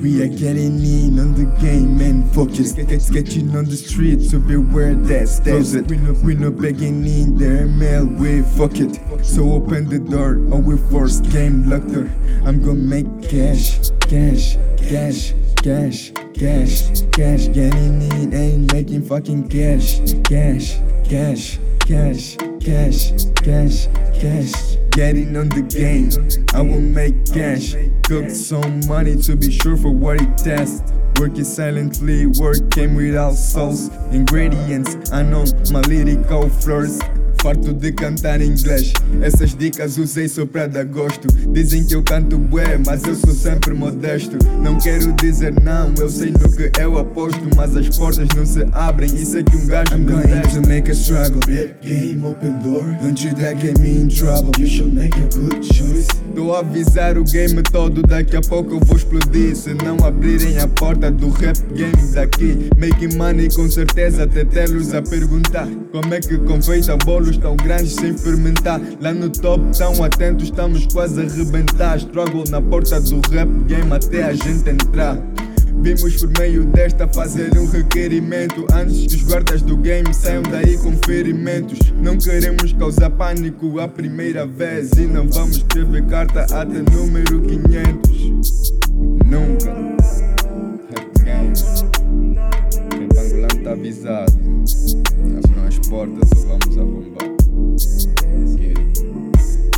We are getting in on the game and focus. Sketching on the street, so beware that's closet. We no, we no begging in their mail, we fuck it. So open the door, or we force game locked door. I'm gonna make cash, cash, cash, cash, cash, cash. Getting in and making fucking cash, cash, cash, cash, cash, cash, cash. Getting on the game, I will make cash. Cook some money to be sure for what it tests. Working silently, working without souls. Ingredients, I know my lyrical floors. Farto de cantar inglês, essas dicas usei só pra dar gosto. Dizem que eu canto bué, mas eu sou sempre modesto. Não quero dizer não, eu sei no que eu aposto. Mas as portas não se abrem, isso é que um gajo I'm going detesta. to make a struggle. Game open door. Don't you that get me in trouble? You should make a good choice. Tô a avisar o game todo, daqui a pouco eu vou explodir. Se não abrirem a porta do rap game daqui, making money com certeza, até tê-los a perguntar como é que confeita bolos tão grandes sem fermentar. Lá no top, tão atentos, estamos quase a arrebentar. Struggle na porta do rap game até a gente entrar. Vimos por meio desta fazer um requerimento Antes que os guardas do game saiam daí com ferimentos Não queremos causar pânico a primeira vez E não vamos escrever carta até número 500 Nunca Rap game Quem pangolão tá avisado porta, só vamos arrombar.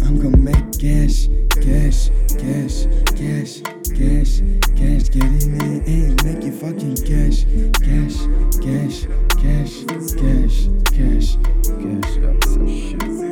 I'm gonna make cash, cash, cash, cash, cash, cash. Get in it, hey, make it fucking cash, cash, cash, cash, cash, cash, cash. Got some shit.